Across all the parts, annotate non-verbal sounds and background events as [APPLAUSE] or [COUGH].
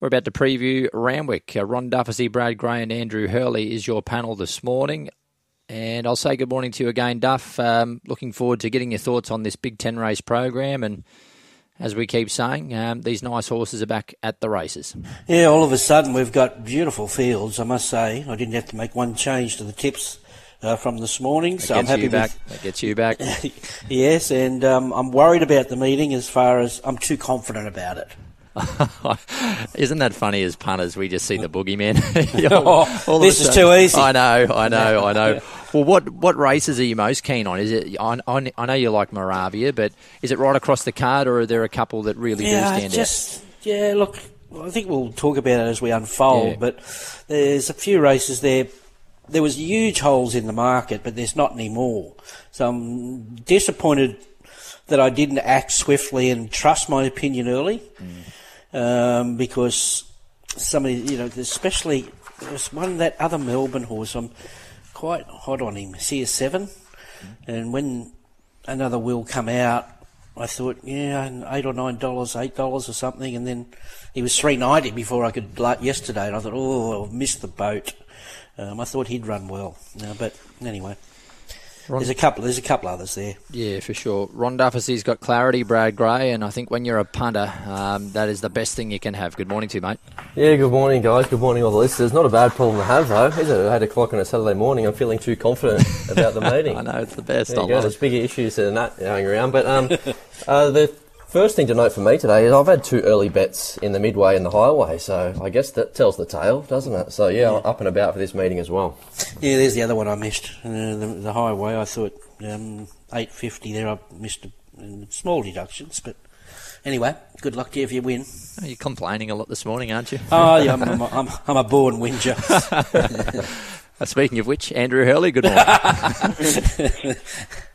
We're about to preview Randwick. Uh, Ron Dufficy, Brad Gray, and Andrew Hurley is your panel this morning. And I'll say good morning to you again, Duff. Um, looking forward to getting your thoughts on this Big Ten race program. And as we keep saying, um, these nice horses are back at the races. Yeah, all of a sudden we've got beautiful fields, I must say. I didn't have to make one change to the tips. Uh, from this morning, that so I'm happy back. with that gets you back. [LAUGHS] yes, and um, I'm worried about the meeting as far as I'm too confident about it. [LAUGHS] Isn't that funny as punters? We just see the boogeyman. [LAUGHS] [LAUGHS] oh, this is too easy. I know, I know, I know. Well, what what races are you most keen on? Is it? I, I know you like Moravia, but is it right across the card, or are there a couple that really yeah, do stand just, out? Yeah, look, I think we'll talk about it as we unfold. Yeah. But there's a few races there. There was huge holes in the market, but there's not any more. So I'm disappointed that I didn't act swiftly and trust my opinion early. Mm um, because somebody, you know, especially there's one that other Melbourne horse. I'm quite hot on him, CS7, and when another will come out, I thought, yeah, eight or nine dollars, eight dollars or something, and then he was three ninety before I could yesterday, and I thought, oh, I've missed the boat. Um, I thought he'd run well, uh, but anyway. Ron, there's a couple. There's a couple others there. Yeah, for sure. Ron Dufficy's got clarity, Brad Gray, and I think when you're a punter, um, that is the best thing you can have. Good morning to you, mate. Yeah, good morning, guys. Good morning, all the listeners. Not a bad problem to have, though, is it? Eight o'clock on a Saturday morning. I'm feeling too confident about the [LAUGHS] meeting. I know it's the best. There you go. There's bigger issues than that going around, but um, [LAUGHS] uh, the First thing to note for me today is I've had two early bets in the midway and the highway, so I guess that tells the tale, doesn't it? So yeah, yeah. up and about for this meeting as well. Yeah, there's the other one I missed. Uh, the, the, highway, I thought um, 850 there. I missed a, small deductions, but anyway, good luck to you if you win. Oh, you're complaining a lot this morning, aren't you? oh yeah, I'm, [LAUGHS] I'm, I'm, I'm a born whinger. [LAUGHS] Speaking of which, Andrew Hurley, good morning. [LAUGHS]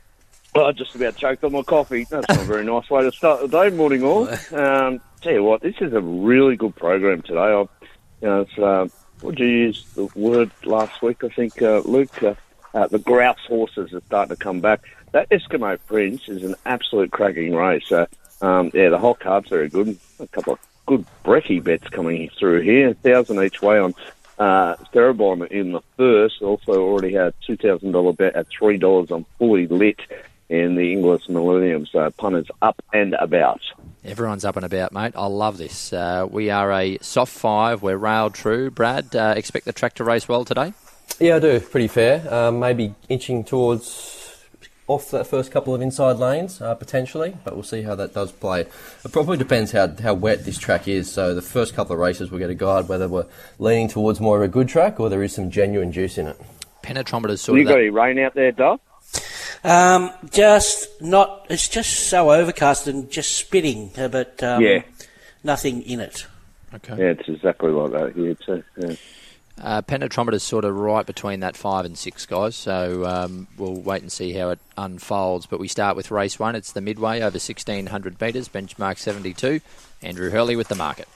Well, I just about choked on my coffee. That's not a very nice way to start the day. Morning, all. [LAUGHS] Um, tell you what, this is a really good program today. I, you know, it's, uh, would you use the word last week? I think, uh, Luke, uh, uh, the grouse horses are starting to come back. That Eskimo Prince is an absolute cracking race. Uh, um, yeah, the whole card's very good. A couple of good brekkie bets coming through here. A thousand each way on uh, Cirebon in the first. Also already had two thousand dollar bet at three dollars on fully lit in the Inglis Millennium. So punters up and about. Everyone's up and about, mate. I love this. Uh, we are a soft five. We're railed true. Brad, uh, expect the track to race well today? Yeah, I do. Pretty fair. Um, maybe inching towards off that first couple of inside lanes uh, potentially, but we'll see how that does play. It probably depends how how wet this track is. So the first couple of races we'll get a guide whether we're leaning towards more of a good track or there is some genuine juice in it. Penetrometers sort you of. You got any rain out there, Duff? Um, just not. It's just so overcast and just spitting, uh, but um, yeah, nothing in it. Okay. Yeah, it's exactly like that here too. Yeah. Uh, penetrometer's sort of right between that five and six, guys. So um, we'll wait and see how it unfolds. But we start with race one. It's the midway over 1600 metres, benchmark 72. Andrew Hurley with the market.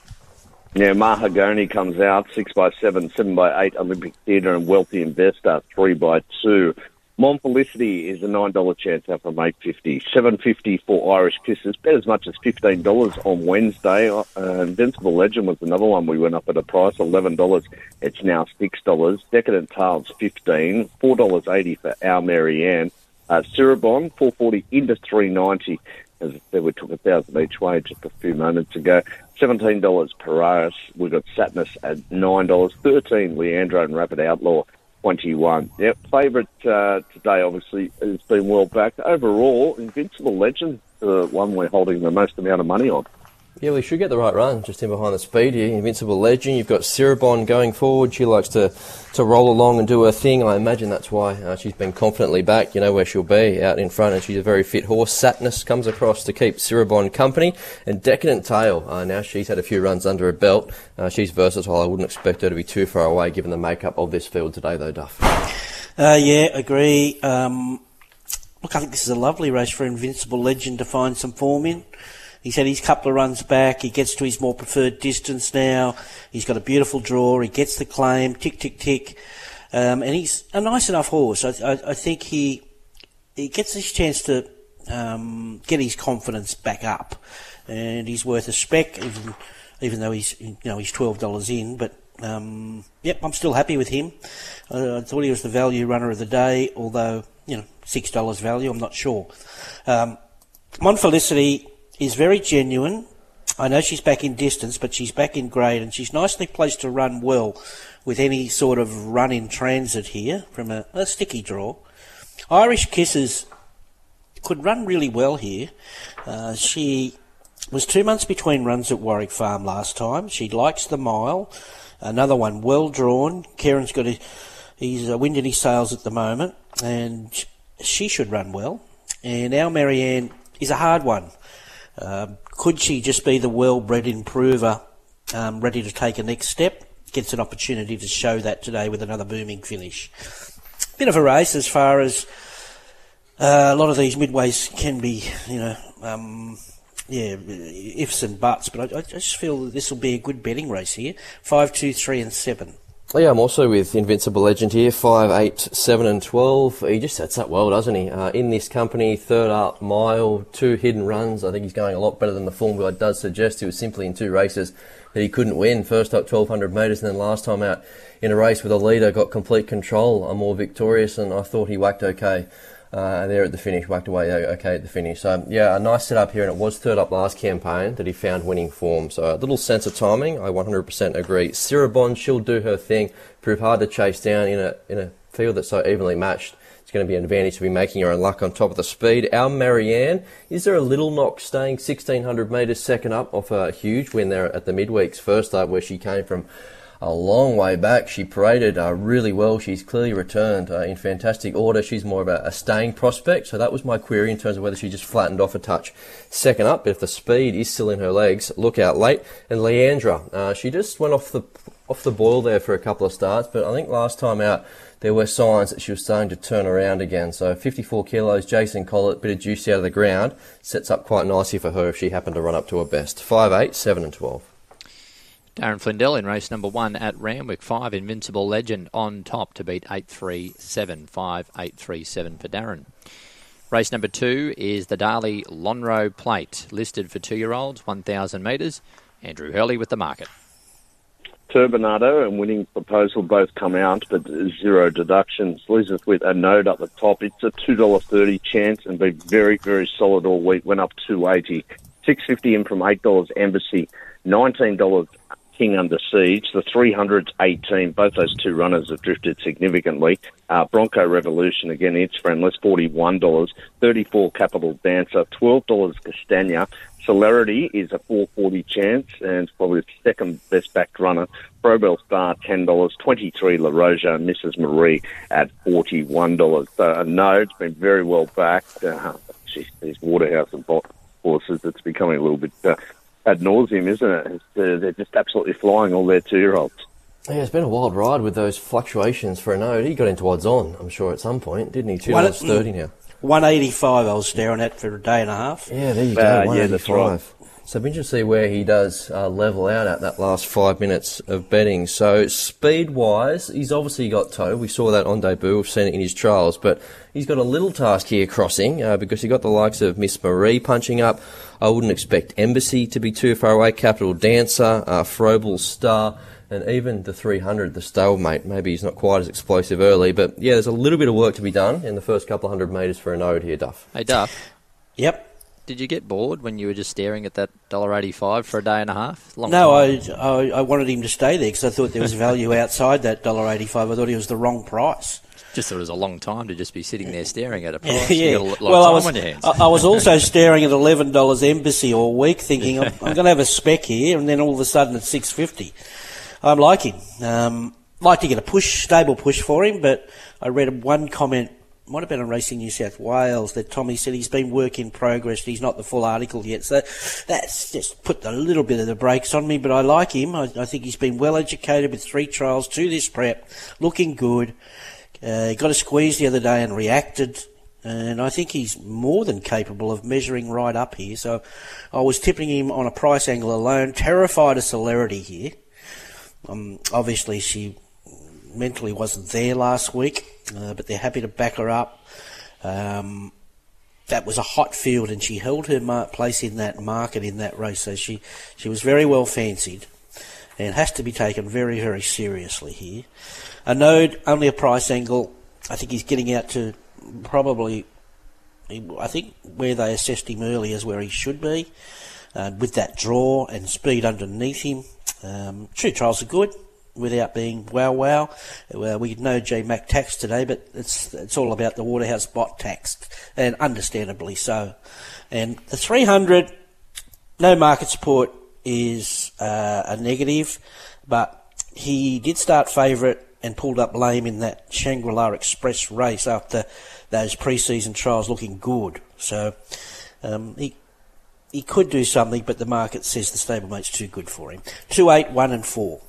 Yeah, Mahagoni comes out six by seven, seven by eight. Olympic Theatre and Wealthy Investor three by two. Mon Felicity is a nine dollar chance out from eight fifty. Seven fifty for Irish Kisses. Bet as much as fifteen dollars on Wednesday. Uh, Invincible Legend was another one. We went up at a price eleven dollars. It's now six dollars. Decadent Tales fifteen. Four dollars eighty for Our Marianne. Uh, Cirebon four forty into three ninety. As I said, we took a thousand each way just a few moments ago. Seventeen dollars Paris. We've got Satnus at nine dollars. Thirteen Leandro and Rapid Outlaw 21. Yep, favourite uh, today obviously has been well backed. Overall, Invincible Legend, the one we're holding the most amount of money on. Yeah, we should get the right run just in behind the speed here. Invincible Legend. You've got Cirebon going forward. She likes to, to roll along and do her thing. I imagine that's why uh, she's been confidently back. You know where she'll be out in front, and she's a very fit horse. Satnus comes across to keep Cirebon company. And Decadent Tail. Uh, now she's had a few runs under her belt. Uh, she's versatile. I wouldn't expect her to be too far away given the makeup of this field today, though, Duff. Uh, yeah, agree. Um, look, I think this is a lovely race for Invincible Legend to find some form in. He's had his couple of runs back. He gets to his more preferred distance now. He's got a beautiful draw. He gets the claim. Tick, tick, tick. Um, and he's a nice enough horse. I, I, I think he he gets his chance to um, get his confidence back up, and he's worth a spec. even even though he's you know he's twelve dollars in. But um, yep, I'm still happy with him. Uh, I thought he was the value runner of the day, although you know six dollars value. I'm not sure. Um, Monfelicity is very genuine. I know she's back in distance, but she's back in grade, and she's nicely placed to run well with any sort of run in transit here from a, a sticky draw. Irish Kisses could run really well here. Uh, she was two months between runs at Warwick Farm last time. She likes the mile. Another one well drawn. Karen's got his, he's uh, winding his sails at the moment, and she should run well. And our Marianne is a hard one. Um, could she just be the well-bred improver, um, ready to take a next step? Gets an opportunity to show that today with another booming finish. Bit of a race as far as uh, a lot of these midways can be, you know, um, yeah, ifs and buts. But I, I just feel that this will be a good betting race here. Five, two, three, and seven. Yeah, I'm also with Invincible Legend here, 5, 8, 7 and 12. He just sets up well, doesn't he? Uh, in this company, third up mile, two hidden runs. I think he's going a lot better than the form guide does suggest. He was simply in two races that he couldn't win. First up 1200 metres and then last time out in a race with a leader, got complete control. I'm more victorious and I thought he whacked okay uh, there at the finish, whacked away okay at the finish. So yeah, a nice setup here, and it was third up last campaign that he found winning form. So a little sense of timing, I 100% agree. Cirebon, she'll do her thing, prove hard to chase down in a in a field that's so evenly matched. It's going to be an advantage to be making her own luck on top of the speed. Our Marianne, is there a little knock staying 1600 metres second up off a huge win there at the midweeks first up where she came from a long way back. She paraded uh, really well. She's clearly returned uh, in fantastic order. She's more of a, a, staying prospect. So that was my query in terms of whether she just flattened off a touch. Second up, if the speed is still in her legs, look out late. And Leandra, uh, she just went off the off the boil there for a couple of starts, but I think last time out there were signs that she was starting to turn around again. So 54 kilos, Jason Collett, bit of juice out of the ground, sets up quite nicely for her if she happened to run up to her best. 5, 8, 7 and 12. Darren Flindell in race number one at Randwick. Five, Invincible Legend on top to beat 837. 5 837 for Darren. Race number two is the Darley Lonhro Plate, listed for two year olds, 1,000 metres. Andrew Hurley with the market. Turbinado and winning proposal both come out, but zero deductions. Us with a note up the top. It's a two dollar thirty chance and been very very solid all week. Went up two eighty. Six fifty in from eight dollars Embassy. Nineteen dollars King Under Siege. The 318, Both those two runners have drifted significantly. Uh, Bronco Revolution, again, its friendless, $41. 34 Capital Dancer, $12 Castagna. Celerity is a 440 chance and probably the second best backed runner. Probel Star, $10. 23 La Roja, Mrs. Marie at $41. So a no, it's been very well backed. Uh, geez, these Waterhouse and Bott horses, it's becoming a little bit uh, ad nauseum, isn't it? Uh, they're just absolutely flying all their two-year-olds. Yeah, it's been a wild ride with those fluctuations for a note. He got into odds on, I'm sure, at some point, didn't he? Two dollars thirty now. One eighty five. I was staring at for a day and a half. Yeah, there you go. Uh, yeah, that's right. So it'll be interesting to see where he does uh, level out at that last five minutes of betting. So speed wise, he's obviously got toe. We saw that on debut. We've seen it in his trials, but he's got a little task here crossing uh, because he got the likes of Miss Marie punching up. I wouldn't expect Embassy to be too far away. Capital Dancer, uh, Frobel Star, and even the 300, the stalemate. Maybe he's not quite as explosive early, but yeah, there's a little bit of work to be done in the first couple of hundred metres for a node here, Duff. Hey, Duff. Yep did you get bored when you were just staring at that dollar eighty-five for a day and a half? Long no, I, I, I wanted him to stay there because I thought there was value [LAUGHS] outside that dollar eighty-five. I thought he was the wrong price. Just thought it was a long time to just be sitting there staring at a [LAUGHS] price. yeah, well, I was, I, I was also [LAUGHS] staring at eleven dollars Embassy all week, thinking I'm, I'm going to have a spec here, and then all of a sudden it's six fifty. I'm liking. Um, like to get a push, stable push for him, but I read one comment might have been on Racing New South Wales that Tommy said he's been work in progress. He's not the full article yet, so that's just put a little bit of the brakes on me. But I like him. I, I think he's been well educated with three trials to this prep, looking good. Uh, he got a squeeze the other day and reacted. And I think he's more than capable of measuring right up here. So I was tipping him on a price angle alone. Terrified of celerity here. Um, obviously, she mentally wasn't there last week, uh, but they're happy to back her up. Um, that was a hot field, and she held her place in that market in that race. So she she was very well fancied, and has to be taken very very seriously here. A node only a price angle. I think he's getting out to probably. I think where they assessed him early is where he should be, uh, with that draw and speed underneath him. Um, true trials are good without being wow wow. We know J Mac tax today, but it's it's all about the Waterhouse Bott tax, and understandably so. And the 300, no market support is uh, a negative, but he did start favourite and pulled up lame in that Shangri-La Express race after those pre-season trials looking good. So um, he he could do something, but the market says the stablemate's too good for him. Two, eight, one, and four.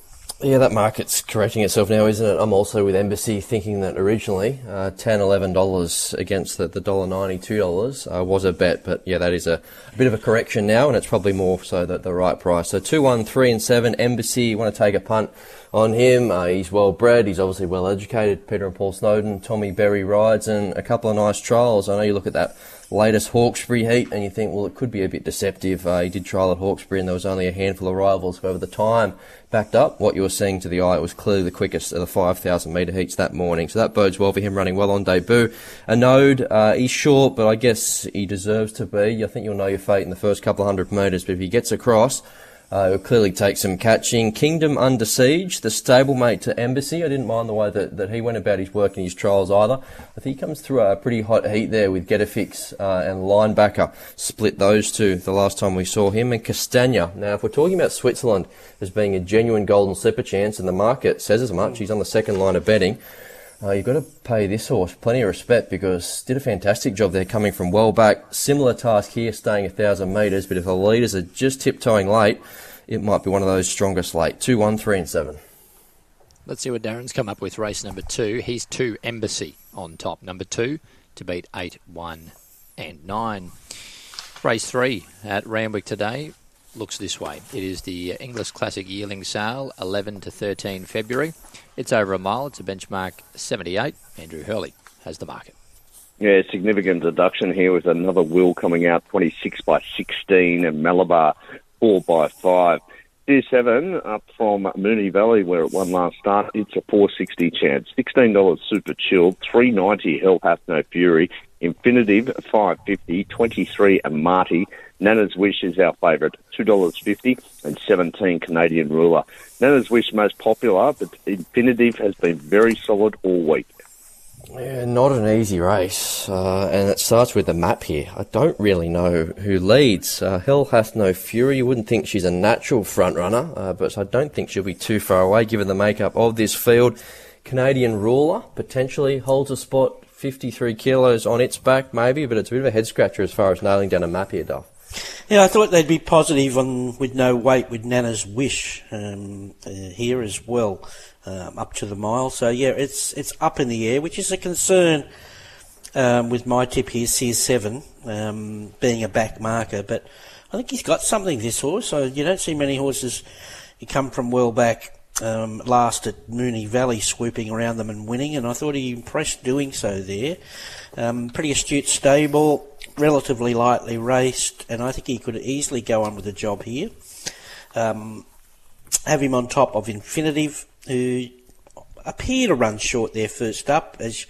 Yeah, that market's correcting itself now, isn't it? I'm also with Embassy thinking that originally uh, 10 $11 against the, the $1.90, $2 uh, was a bet, but yeah, that is a, a, bit of a correction now, and it's probably more so the, the right price. So 2, 1, 3, and 7, Embassy, you want to take a punt on him. Uh, he's well bred, he's obviously well educated. Peter and Paul Snowden, Tommy Berry rides, and a couple of nice trials. I know you look at that latest Hawkesbury heat and you think, well, it could be a bit deceptive. Uh, he did trial at Hawkesbury and there was only a handful of rivals. However, the time backed up what you were seeing to the eye. It was clearly the quickest of the 5,000 metre heats that morning. So that bodes well for him running well on debut. A node, uh, he's short, but I guess he deserves to be. I think you'll know your fate in the first couple of hundred metres, but if he gets across, uh, will clearly take some catching. Kingdom under siege, the stablemate to Embassy. I didn't mind the way that, that he went about his work and his trials either. I think he comes through a pretty hot heat there with get Getafix uh, and linebacker. Split those two the last time we saw him. And Castagna. Now, if we're talking about Switzerland as being a genuine golden slipper chance, and the market says as much, he's on the second line of betting. Uh, you've got to pay this horse plenty of respect because did a fantastic job there coming from well back. Similar task here, staying a thousand metres, but if the leaders are just tiptoeing late, it might be one of those strongest late. Two, one, three, and seven. Let's see what Darren's come up with. Race number two. He's two Embassy on top. Number two to beat eight, one, and nine. Race three at Randwick today looks this way. It is the Inglis Classic Yearling Sale, 11 to 13 February. It's over a mile. It's a benchmark 78. Andrew Hurley has the market. Yeah, significant deduction here with another will coming out 26 by 16 and Malabar 4 by 5. Tier 7 up from Moonee Valley where it won last start. It's a 460 chance. $16 super chilled. 390 Hell Hath No Fury. Infinitive 550. 23 and Marty. Nana's Wish is our favourite, $2.50 and 17 Canadian Ruler. Nana's Wish most popular, but Infinitive has been very solid all week. Yeah, not an easy race, uh, and it starts with the map here. I don't really know who leads. Uh, Hell Hath No Fury. You wouldn't think she's a natural front runner, uh, but I don't think she'll be too far away given the makeup of this field. Canadian Ruler potentially holds a spot, 53 kilos on its back, maybe, but it's a bit of a head scratcher as far as nailing down a map here, Duff. Yeah, I thought they'd be positive on with no weight with Nana's Wish um, uh, here as well, um, up to the mile. So yeah, it's it's up in the air, which is a concern um, with my tip here, Sears Seven, um, being a back marker. But I think he's got something this horse. So you don't see many horses. You come from well back. Um, last at Moonee Valley, swooping around them and winning, and I thought he impressed doing so there. Um, pretty astute stable, relatively lightly raced, and I think he could easily go on with the job here. Um, have him on top of Infinitive, who appear to run short there first up, as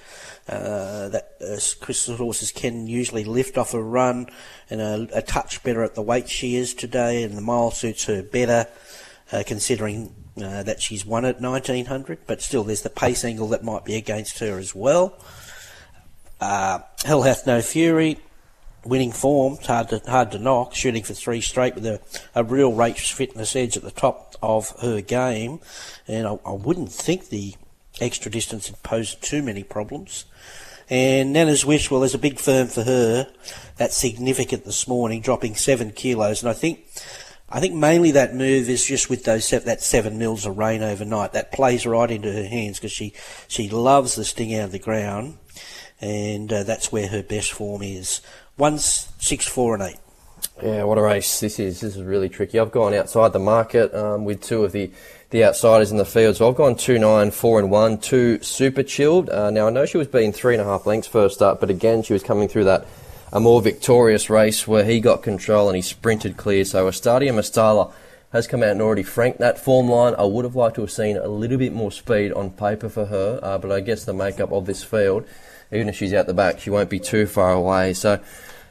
uh, that uh, Crystal Horses can usually lift off a run and a, a, touch better at the weight she is today, and the mile suits her better, uh, considering uh, that she's won at 1900. But still, there's the pace angle that might be against her as well. Uh, Hell Hath No Fury, winning form. It's hard to hard to knock. Shooting for three straight with a, a real race fitness edge at the top of her game, and I, I wouldn't think the extra distance had posed too many problems. And Nana's Wish, well, there's a big firm for her. That's significant this morning, dropping seven kilos. And I think, I think mainly that move is just with those that seven mils of rain overnight. That plays right into her hands because she she loves the sting out of the ground, and uh, that's where her best form is. One's six, four, and eight. Yeah, what a race this is. This is really tricky. I've gone outside the market um, with two of the, the outsiders in the field. So I've gone two nine, four and one, two super chilled. Uh, now I know she was being three and a half lengths first up, but again she was coming through that a more victorious race where he got control and he sprinted clear. So Estadio Mastala has come out and already franked that form line. I would have liked to have seen a little bit more speed on paper for her, uh, but I guess the makeup of this field, even if she's out the back, she won't be too far away. So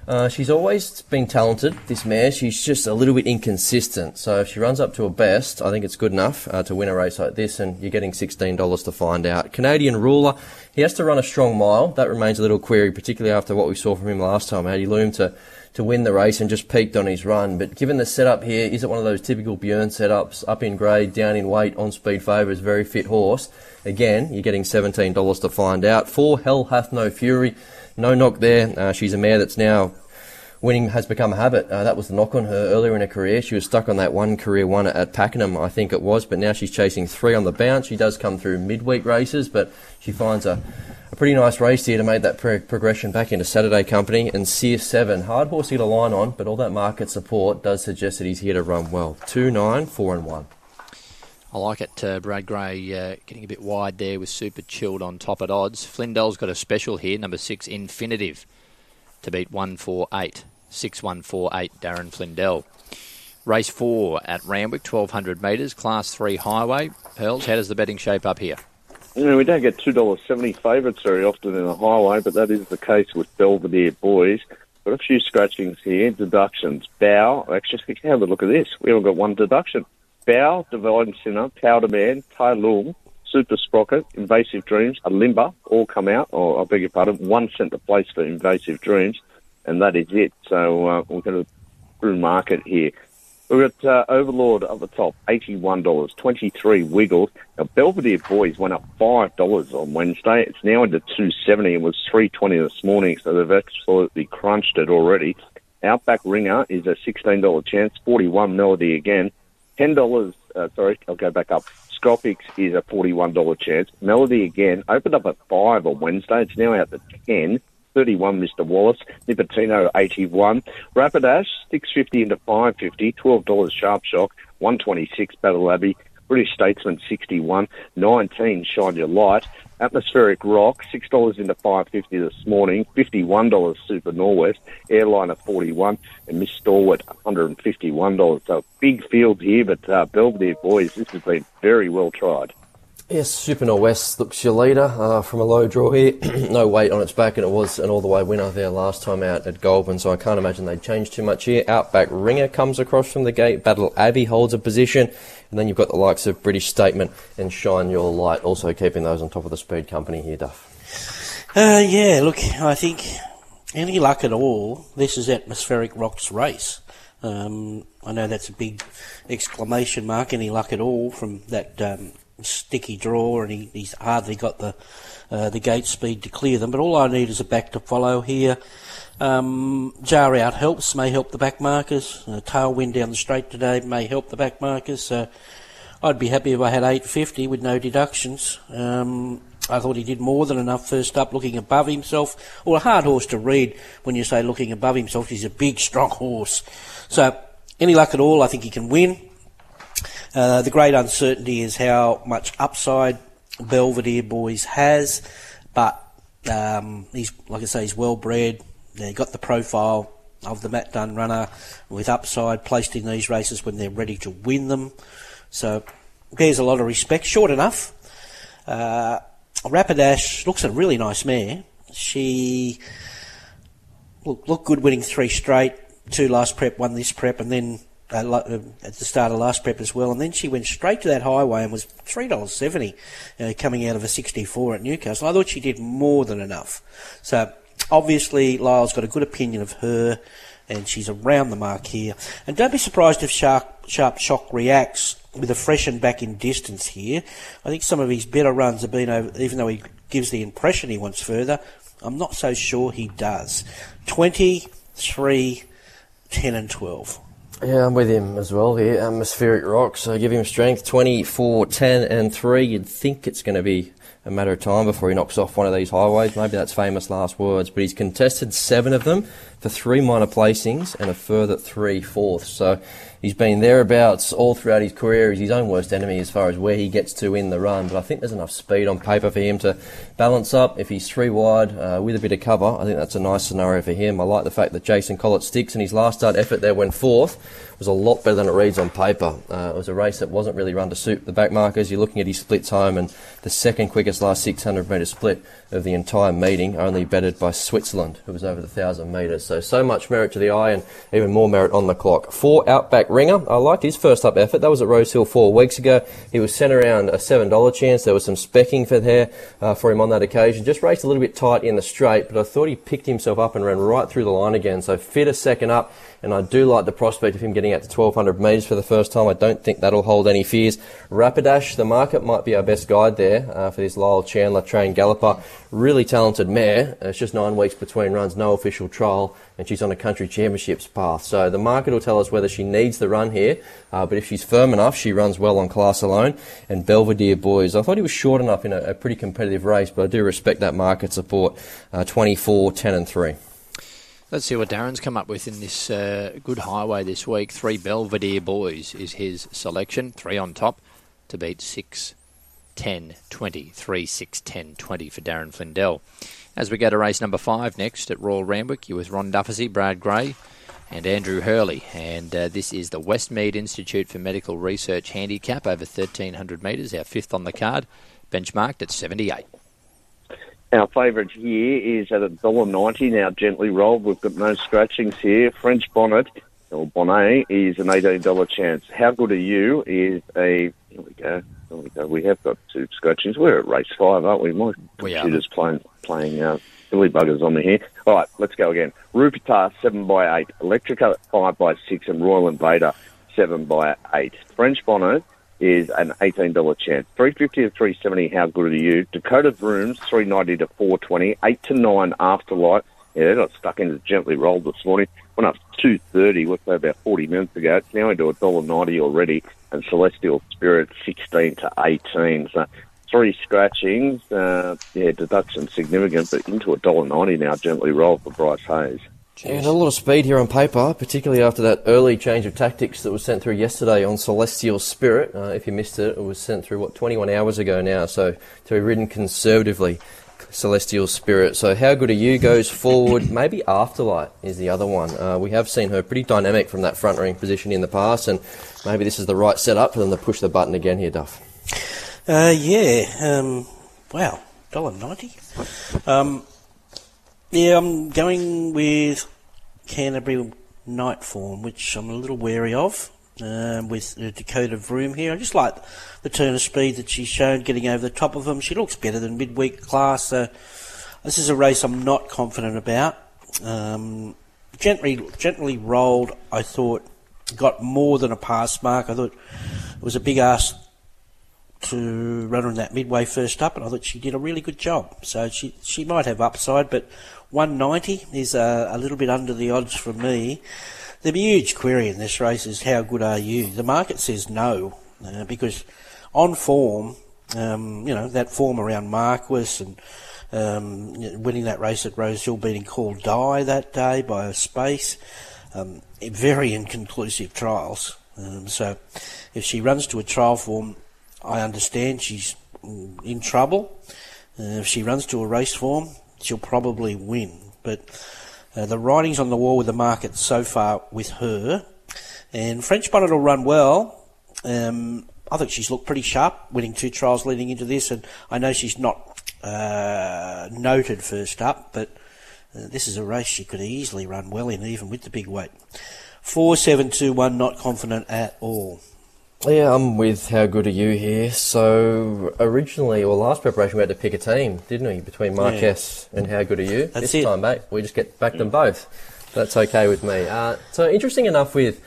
uh, she's always been talented, this mare. She's just a little bit inconsistent. So if she runs up to her best, I think it's good enough uh, to win a race like this, and you're getting $16 to find out. Canadian Ruler, he has to run a strong mile. That remains a little query, particularly after what we saw from him last time. How he loomed to, to win the race and just peaked on his run. But given the setup here, is it one of those typical Bjorn setups? Up in grade, down in weight, on speed favours, very fit horse. Again, you're getting $17 to find out. For Hell Hath No Fury no knock there. Uh, she's a mare that's now winning has become a habit. Uh, that was the knock on her earlier in her career. She was stuck on that one career one at Pakenham, I think it was, but now she's chasing three on the bounce. She does come through midweek races, but she finds a, a pretty nice race here to make that pro- progression back into Saturday company. And Sear 7, hard horse to get a line on, but all that market support does suggest that he's here to run well. 2 9, 4 and 1. I like it. Uh, Brad Gray uh, getting a bit wide there with super chilled on top at odds. Flindell's got a special here, number six, Infinitive, to beat 148. 6148, Darren Flindell. Race four at Randwick, 1200 metres, class three highway. Pearls, how does the betting shape up here? You know, we don't get $2.70 favourites very often in the highway, but that is the case with Belvedere Boys. Got a few scratchings here, deductions. Bow, actually, [LAUGHS] have a look at this. We haven't got one deduction. Bow, Divine Sinner, Powder Man, Tai Lung, Super Sprocket, Invasive Dreams, a Limber, all come out, or I beg your pardon, one cent the place for Invasive Dreams, and that is it. So uh, we're going to through market here. We've got uh, Overlord at the top, $81, 23 Wiggles. Now, Belvedere Boys went up $5 on Wednesday. It's now into 270 It was 320 this morning, so they've absolutely crunched it already. Outback Ringer is a $16 chance, 41 Melody again. Ten dollars. Uh, sorry, I'll go back up. Scopix is a forty-one dollar chance. Melody again opened up at five on Wednesday. It's now out to ten. 31 Mr. Wallace, Nipotino 81, Rapidash 650 into 550, $12 Sharp Shock, 126 Battle Abbey, British Statesman 61, 19 Shine Your Light, Atmospheric Rock $6 into 550 this morning, $51 Super Norwest, Airliner 41 and Miss Stalwart $151. So big field here, but uh, Belvedere boys, this has been very well tried. Yes, Super Norwest looks your leader uh, from a low draw here. [CLEARS THROAT] no weight on its back, and it was an all the way winner there last time out at Goulburn, so I can't imagine they'd change too much here. Outback Ringer comes across from the gate. Battle Abbey holds a position, and then you've got the likes of British Statement and Shine Your Light also keeping those on top of the speed company here, Duff. Uh, yeah, look, I think any luck at all, this is Atmospheric Rock's race. Um, I know that's a big exclamation mark, any luck at all from that. Um, sticky draw, and he, he's hardly got the uh, the gate speed to clear them. But all I need is a back to follow here. Um, jar out helps, may help the back markers. Uh, tailwind down the straight today may help the back markers. So I'd be happy if I had 850 with no deductions. Um, I thought he did more than enough first up, looking above himself. Well, a hard horse to read when you say looking above himself. He's a big, strong horse. So, any luck at all, I think he can win. Uh, the great uncertainty is how much upside Belvedere Boys has, but um, he's like I say, he's well bred. He got the profile of the Matt Dunn runner with upside placed in these races when they're ready to win them. So there's a lot of respect. Short enough. Uh, Rapidash looks a really nice mare. She looked look good winning three straight, two last prep, one this prep, and then uh, uh, at the start of last prep as well, and then she went straight to that highway and was three dollars seventy, uh, coming out of a sixty four at Newcastle. I thought she did more than enough. So obviously Lyle's got a good opinion of her, and she's around the mark here. And don't be surprised if Sharp, Sharp Shock reacts with a freshen back in distance here. I think some of his better runs have been over, even though he gives the impression he wants further. I'm not so sure he does. 23, 10 and 12. Yeah, I'm with him as well here. Um, Atmospheric rocks, so give him strength 24, 10, and 3. You'd think it's going to be a matter of time before he knocks off one of these highways. Maybe that's famous last words, but he's contested seven of them for three minor placings and a further three fourths. So he's been thereabouts all throughout his career. He's his own worst enemy as far as where he gets to in the run. But I think there's enough speed on paper for him to balance up. If he's three wide uh, with a bit of cover, I think that's a nice scenario for him. I like the fact that Jason Collett sticks in his last start effort there when fourth was a lot better than it reads on paper. Uh, it was a race that wasn't really run to suit the back markers. You're looking at his splits home and the second quickest last 600 metre split of the entire meeting, only bettered by Switzerland, who was over the 1,000 metres. So, so much merit to the eye and even more merit on the clock. Four Outback Ringer. I liked his first up effort. That was at Rosehill four weeks ago. He was sent around a $7 chance. There was some specking for there uh, for him on that occasion. Just raced a little bit tight in the straight, but I thought he picked himself up and ran right through the line again. So, fit a second up and I do like the prospect of him getting out to 1200 metres for the first time. I don't think that'll hold any fears. Rapidash, the market might be our best guide there uh, for this Lyle Chandler trained galloper. Really talented mare. It's just nine weeks between runs, no official trial, and she's on a country championships path. So the market will tell us whether she needs the run here, uh, but if she's firm enough, she runs well on class alone. And Belvedere Boys, I thought he was short enough in a, a pretty competitive race, but I do respect that market support. Uh, 24, 10 and 3. Let's see what Darren's come up with in this uh, good highway this week. Three Belvedere boys is his selection. Three on top to beat 6, 10, 20. 3, 6, 10, 20 for Darren Flindell. As we go to race number five next at Royal Randwick, you with Ron Dufficy, Brad Gray, and Andrew Hurley. And uh, this is the Westmead Institute for Medical Research handicap over 1,300 metres, our fifth on the card, benchmarked at 78. Our favourite here is at $1.90 now, gently rolled. We've got no scratchings here. French Bonnet, or Bonnet, is an $18 chance. How Good Are You is a, here we go, here we go. We have got two scratchings. We're at race five, aren't we? My we computer's playing, playing uh, Billy Buggers on me here. All right, let's go again. Rupitar, 7 by 8 Electrica, 5 by 6 and Royal Invader, 7 by 8 French Bonnet, is an $18 chance. 350 to 370, how good are you? Dakota Rooms, 390 to 420. 8 to 9 Afterlight. Yeah, they got stuck into gently rolled this morning. Went up 230, what's that, about 40 minutes ago. It's now into a dollar ninety already. And Celestial Spirit, 16 to 18. So three scratchings. Uh, yeah, deduction significant, but into a dollar ninety now, gently rolled for Bryce Hayes. And a lot of speed here on paper, particularly after that early change of tactics that was sent through yesterday on Celestial Spirit. Uh, if you missed it, it was sent through, what, 21 hours ago now, so to be ridden conservatively. Celestial Spirit. So, how good are you? Goes forward. Maybe Afterlight is the other one. Uh, we have seen her pretty dynamic from that front ring position in the past, and maybe this is the right setup for them to push the button again here, Duff. Uh, yeah. Um, wow. Dollar ninety. Um, yeah, I'm going with Canterbury Night Form, which I'm a little wary of. Um, with Dakota Vroom here, I just like the turn of speed that she's shown, getting over the top of them. She looks better than midweek class. So this is a race I'm not confident about. Um, gently, gently rolled. I thought got more than a pass mark. I thought it was a big ask to run on that midway first up, and I thought she did a really good job. So she she might have upside, but 190 is a, a little bit under the odds for me. The huge query in this race is how good are you? The market says no, uh, because on form, um, you know, that form around Marquis and um, winning that race at Rosehill, beating Call Die that day by a space, um, very inconclusive trials. Um, so if she runs to a trial form, I understand she's in trouble. Uh, if she runs to a race form, she'll probably win. But uh, the writing's on the wall with the market so far with her. And French Bonnet will run well. Um, I think she's looked pretty sharp, winning two trials leading into this. And I know she's not uh, noted first up, but uh, this is a race she could easily run well in, even with the big weight. Four, seven, two, one. Not confident at all. Yeah, I'm with How Good Are You here. So, originally, or last preparation, we had to pick a team, didn't we, between Marquess yeah. and How Good Are You? That's this it. time back, we just get back them both. That's okay with me. Uh, so, interesting enough with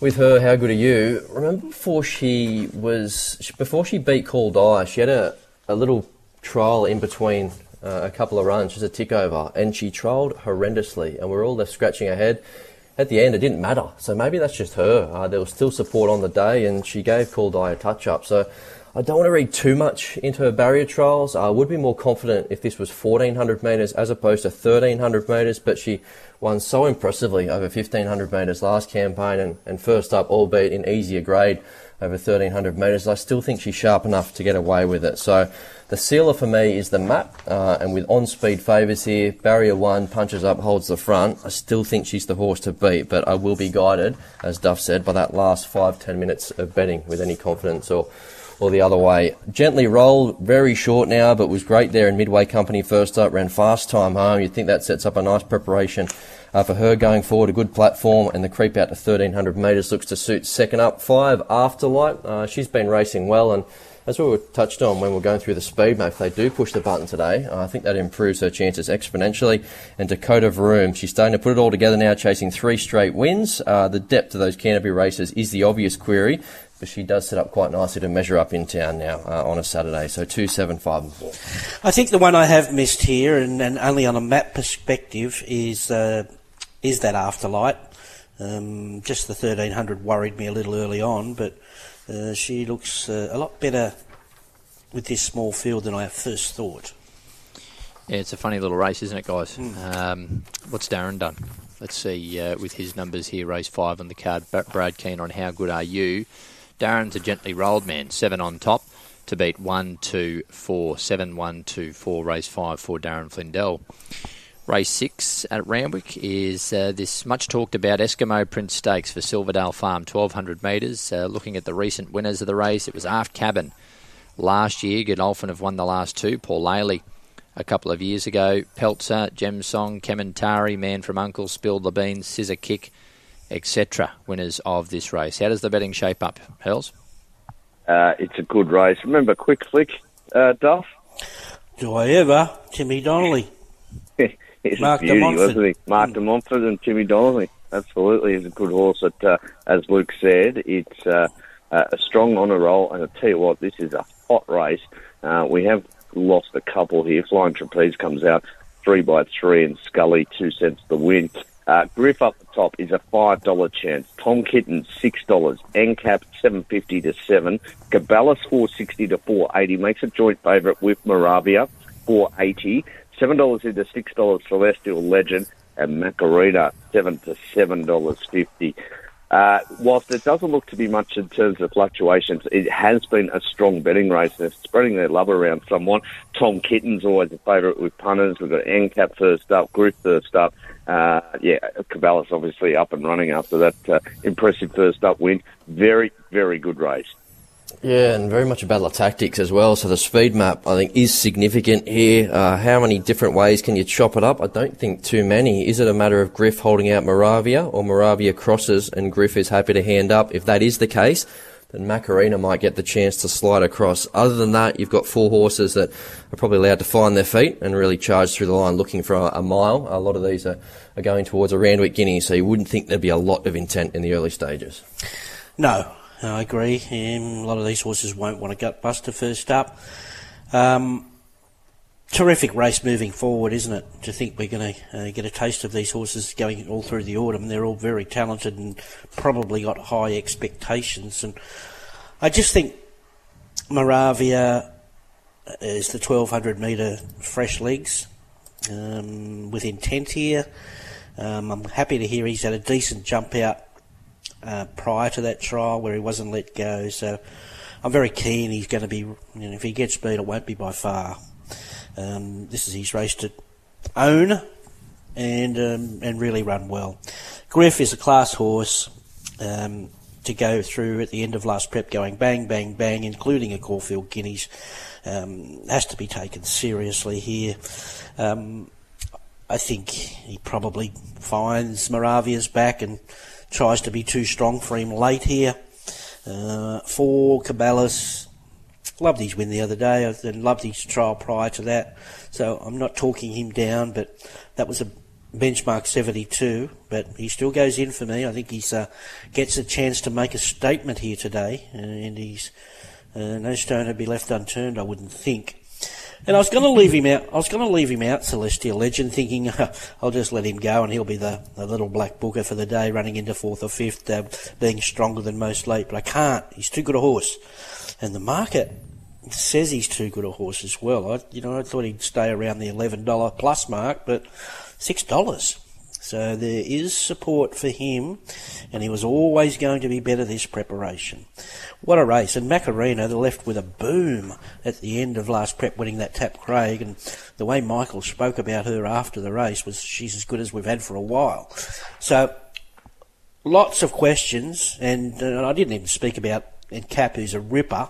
with her, How Good Are You? Remember before she was, before she beat Call Die, she had a, a little trial in between uh, a couple of runs, just a tick over, and she trialled horrendously, and we we're all left scratching our head at the end, it didn't matter. So maybe that's just her. Uh, there was still support on the day, and she gave Die a touch up. So I don't want to read too much into her barrier trials. I would be more confident if this was 1400 metres as opposed to 1300 metres, but she won so impressively over 1500 metres last campaign and, and first up, albeit in easier grade over 1300 metres. I still think she's sharp enough to get away with it. So the sealer for me is the map, uh, and with on speed favours here, barrier one punches up, holds the front. I still think she's the horse to beat, but I will be guided, as Duff said, by that last five ten minutes of betting with any confidence or or the other way. Gently rolled, very short now, but was great there in Midway Company first up, ran fast time home. You'd think that sets up a nice preparation uh, for her going forward, a good platform, and the creep out to 1300 metres looks to suit second up. Five, Afterlight, uh, she's been racing well, and as we were touched on when we are going through the speed map, if they do push the button today, I think that improves her chances exponentially. And Dakota Vroom, she's starting to put it all together now, chasing three straight wins. Uh, the depth of those Canterbury races is the obvious query, but she does set up quite nicely to measure up in town now uh, on a Saturday. So two, seven, five, and four. I think the one I have missed here, and, and only on a map perspective, is uh, is that Afterlight. Um, just the thirteen hundred worried me a little early on, but uh, she looks uh, a lot better with this small field than I first thought. Yeah, it's a funny little race, isn't it, guys? Mm. Um, what's Darren done? Let's see uh, with his numbers here. Race five on the card. Brad Keen on how good are you? Darren's a gently rolled man, seven on top to beat one, two, four, seven, one, two, four. Race five for Darren Flindell. Race six at Randwick is uh, this much talked about Eskimo Prince Stakes for Silverdale Farm, 1200 metres. Uh, looking at the recent winners of the race, it was Aft Cabin last year. Godolphin have won the last two. Paul Laley a couple of years ago. Peltzer, Gem Song, Kementari, Man from Uncle, Spilled the Beans, Scissor Kick etc. Winners of this race. How does the betting shape up, Hells? Uh, it's a good race. Remember Quick Flick, uh, Duff? Do I ever? Timmy Donnelly. He's Mark a beauty, wasn't he? Mark mm. de Montfort and Timmy Donnelly. Absolutely, he's a good horse. But uh, as Luke said, it's uh, a strong on a roll. And I tell you what, this is a hot race. Uh, we have lost a couple here. Flying Trapeze comes out three by three, and Scully two cents the win. Uh, Griff up the top is a five dollar chance. Tom Kitten six dollars. NCAP seven fifty to seven. Caballas four sixty to four eighty makes a joint favourite with Moravia four eighty. Seven dollars into six dollars Celestial Legend and Macarena seven to seven dollars fifty. Uh, whilst it doesn't look to be much in terms of fluctuations, it has been a strong betting race. They're spreading their love around somewhat. Tom Kitten's always a favourite with punters. We've got NCAP first up, Group first up. Uh, yeah, Caballas obviously up and running after that uh, impressive first up win. Very, very good race. Yeah, and very much a battle of tactics as well. So the speed map, I think, is significant here. Uh, how many different ways can you chop it up? I don't think too many. Is it a matter of Griff holding out Moravia, or Moravia crosses and Griff is happy to hand up? If that is the case, then Macarena might get the chance to slide across. Other than that, you've got four horses that are probably allowed to find their feet and really charge through the line looking for a, a mile. A lot of these are, are going towards a Randwick Guinea, so you wouldn't think there'd be a lot of intent in the early stages. No, I agree. Um, a lot of these horses won't want to gutbuster first up. Um, terrific race moving forward, isn't it? To think we're going to uh, get a taste of these horses going all through the autumn. They're all very talented and probably got high expectations. And I just think Moravia is the 1200 metre fresh legs um, with intent here. Um, I'm happy to hear he's had a decent jump out uh, prior to that trial where he wasn't let go. So I'm very keen he's going to be, you know, if he gets beat, it won't be by far. Um, this is his race to own and um, and really run well. Griff is a class horse um, to go through at the end of last prep, going bang, bang, bang, including a Caulfield Guineas. Um, has to be taken seriously here. Um, I think he probably finds Moravia's back and tries to be too strong for him late here. Uh, for Caballas, loved his win the other day and loved his trial prior to that. So I'm not talking him down, but that was a benchmark 72. But he still goes in for me. I think he's uh, gets a chance to make a statement here today, uh, and he's uh, no stone to be left unturned. I wouldn't think. And I was going to leave him out. I was going to leave him out, Celestial Legend, thinking [LAUGHS] I'll just let him go and he'll be the, the, little black booker for the day, running into fourth or fifth, uh, being stronger than most late. But I can't. He's too good a horse. and the market says he's too good a horse as well. I, you know, I thought he'd stay around the eleven dollar plus mark, but six dollars. So there is support for him, and he was always going to be better this preparation. What a race! And Macarena, they're left with a boom at the end of last prep, winning that Tap Craig, and the way Michael spoke about her after the race was she's as good as we've had for a while. So lots of questions, and uh, I didn't even speak about and Cap, who's a ripper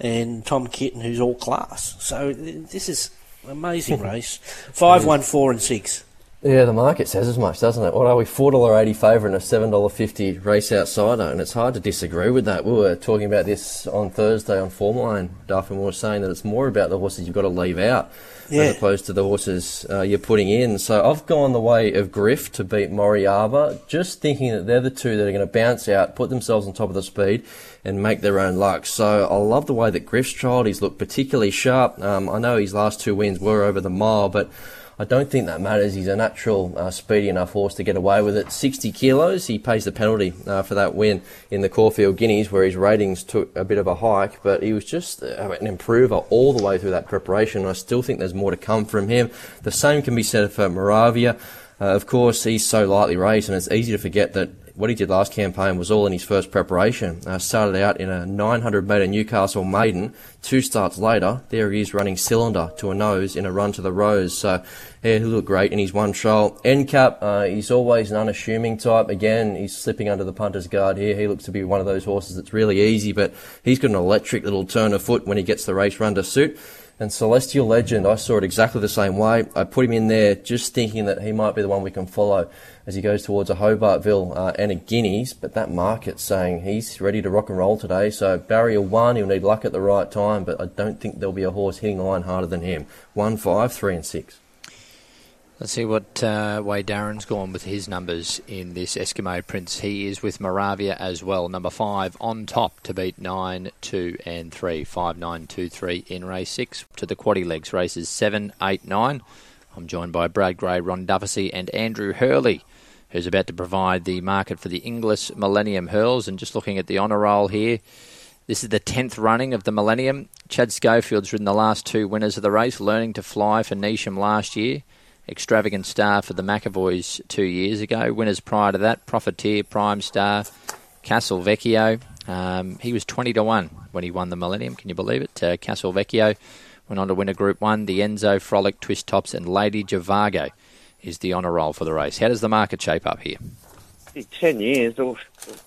and Tom Kitten, who's all class. So this is amazing [LAUGHS] race. Five, one, four, and six. Yeah, the market says as much, doesn't it? What are we, four dollar eighty favourite and a seven dollar fifty race outsider, and it's hard to disagree with that. We were talking about this on Thursday on Form Line, Duff, and we were saying that it's more about the horses you've got to leave out yeah. as opposed to the horses uh, you're putting in. So I've gone the way of Griff to beat Moravia, just thinking that they're the two that are going to bounce out, put themselves on top of the speed, and make their own luck. So I love the way that Griff's trialled. He's looked particularly sharp. Um, I know his last two wins were over the mile, but I don't think that matters. He's a natural, uh, speedy enough horse to get away with it. 60 kilos, he pays the penalty uh, for that win in the Caulfield Guineas, where his ratings took a bit of a hike, but he was just uh, an improver all the way through that preparation. I still think there's more to come from him. The same can be said for Moravia. Uh, of course, he's so lightly raced, and it's easy to forget that what he did last campaign was all in his first preparation. Uh, started out in a 900 metre Newcastle maiden. Two starts later, there he is running cylinder to a nose in a run to the rose. So, yeah, he looked great in his one trial. NCAP, uh, he's always an unassuming type. Again, he's slipping under the punter's guard here. He looks to be one of those horses that's really easy, but he's got an electric little turn of foot when he gets the race run to suit. And Celestial Legend, I saw it exactly the same way. I put him in there just thinking that he might be the one we can follow as he goes towards a Hobartville uh, and a Guineas. But that market's saying he's ready to rock and roll today. So barrier one, he'll need luck at the right time, but I don't think there'll be a horse hitting line harder than him. One, five, three, and six. Let's see what uh, way Darren's gone with his numbers in this Eskimo Prince. He is with Moravia as well. Number five on top to beat nine, two, and three. Five, nine, two, three in race six. To the quaddy legs races seven, eight, nine. I'm joined by Brad Gray, Ron Dufficy, and Andrew Hurley who's about to provide the market for the Inglis Millennium Hurls. And just looking at the honour roll here, this is the 10th running of the Millennium. Chad Schofield's ridden the last two winners of the race, learning to fly for Neasham last year. Extravagant Star for the McEvoys two years ago. Winners prior to that, Profiteer, Prime Star, Castelvecchio. Um, he was 20 to 1 when he won the Millennium. Can you believe it? Uh, Castelvecchio went on to win a Group 1. The Enzo, Frolic, Twist Tops, and Lady Javago is the honour roll for the race. How does the market shape up here? Ten years, oh,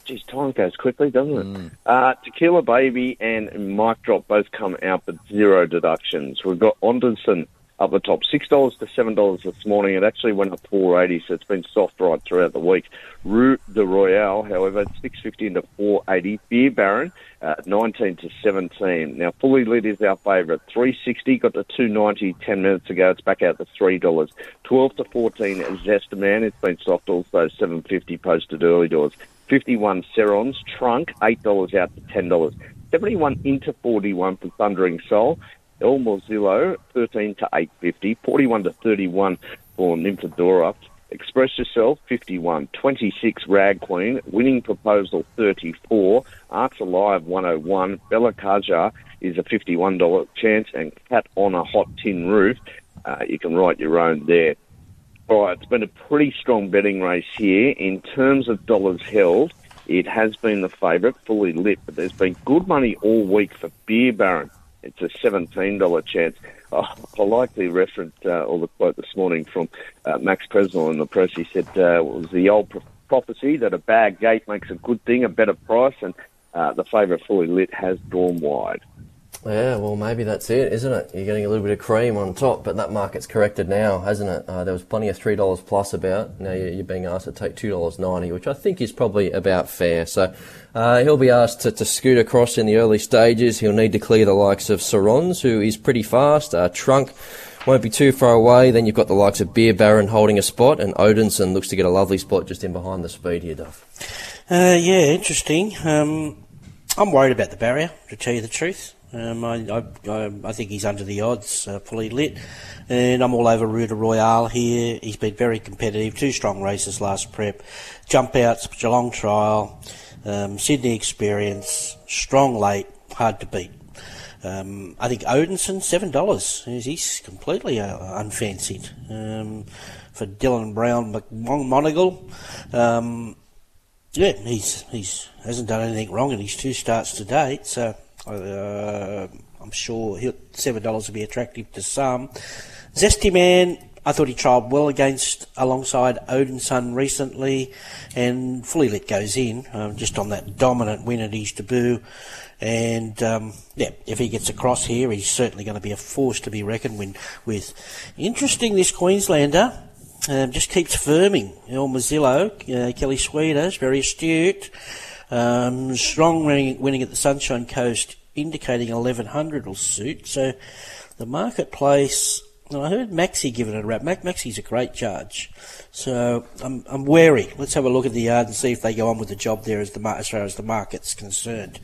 geez, time goes quickly, doesn't it? Mm. Uh, Tequila Baby and Mic Drop both come out with zero deductions. We've got Odinson up the top. Six dollars to seven dollars this morning. It actually went up four eighty, so it's been soft right throughout the week. Route de Royale, however, six fifty into four eighty. Beer Baron, uh, nineteen to seventeen. Now fully lit is our favourite. Three sixty got to two ninety ten minutes ago. It's back out to three dollars. Twelve to fourteen. Zesty Man. It's been soft also. Seven fifty posted early doors. Fifty one Serons trunk eight dollars out to ten dollars. 71 into 41 for Thundering Soul. El Mozillo, 13 to 850, 41 to 31 for Nymphadora. Express Yourself, 51, 26 Rag Queen, Winning Proposal, 34, Arts Alive, 101, Bella Kaja is a $51 chance, and Cat on a Hot Tin Roof, uh, you can write your own there. All right, it's been a pretty strong betting race here. In terms of dollars held, it has been the favourite, fully lit, but there's been good money all week for Beer Baron. It's a $17 chance. Oh, I like the reference uh, or the quote this morning from uh, Max Presnell in the press. He said uh, it was the old pro- prophecy that a bad gate makes a good thing, a better price, and uh, the favourite fully lit has drawn wide. Yeah, well, maybe that's it, isn't it? You're getting a little bit of cream on top, but that market's corrected now, hasn't it? Uh, there was plenty of three dollars plus about. Now you're being asked to take two dollars ninety, which I think is probably about fair. So uh, he'll be asked to, to, scoot across in the early stages. He'll need to clear the likes of Sarons, who is pretty fast. Uh, Trunk won't be too far away. Then you've got the likes of Beer Baron holding a spot, and Odinson looks to get a lovely spot just in behind the speed here, Duff. Uh, yeah, interesting. Um, I'm worried about the barrier, to tell you the truth. Um, I, I, I, think he's under the odds, uh, fully lit. And I'm all over Ruta Royale here. He's been very competitive. Two strong races last prep. Jump outs, Geelong trial, um, Sydney experience, strong late, hard to beat. Um, I think Odinson seven dollars. He's completely uh, unfancied um, for Dylan Browne McMonagle. Um, yeah, he's he's hasn't done anything wrong in his two starts to date. So uh, I'm sure seven dollars will be attractive to some. Zesty Man, I thought he trialled well against alongside Odinson recently, and fully lit goes in um, just on that dominant win at his debut. And um, yeah, if he gets across here, he's certainly going to be a force to be reckoned with. Interesting, this Queenslander um, just keeps firming. El Mazzillo, uh, Kelly Schweida, very astute. Um, strong winning, winning at the Sunshine Coast, indicating 1100 will suit. So the marketplace And I heard Maxi giving it a rap. Mac Maxi's a great judge, so I'm I'm wary. Let's have a look at the yard and see if they go on with the job there as the as far as the market's concerned.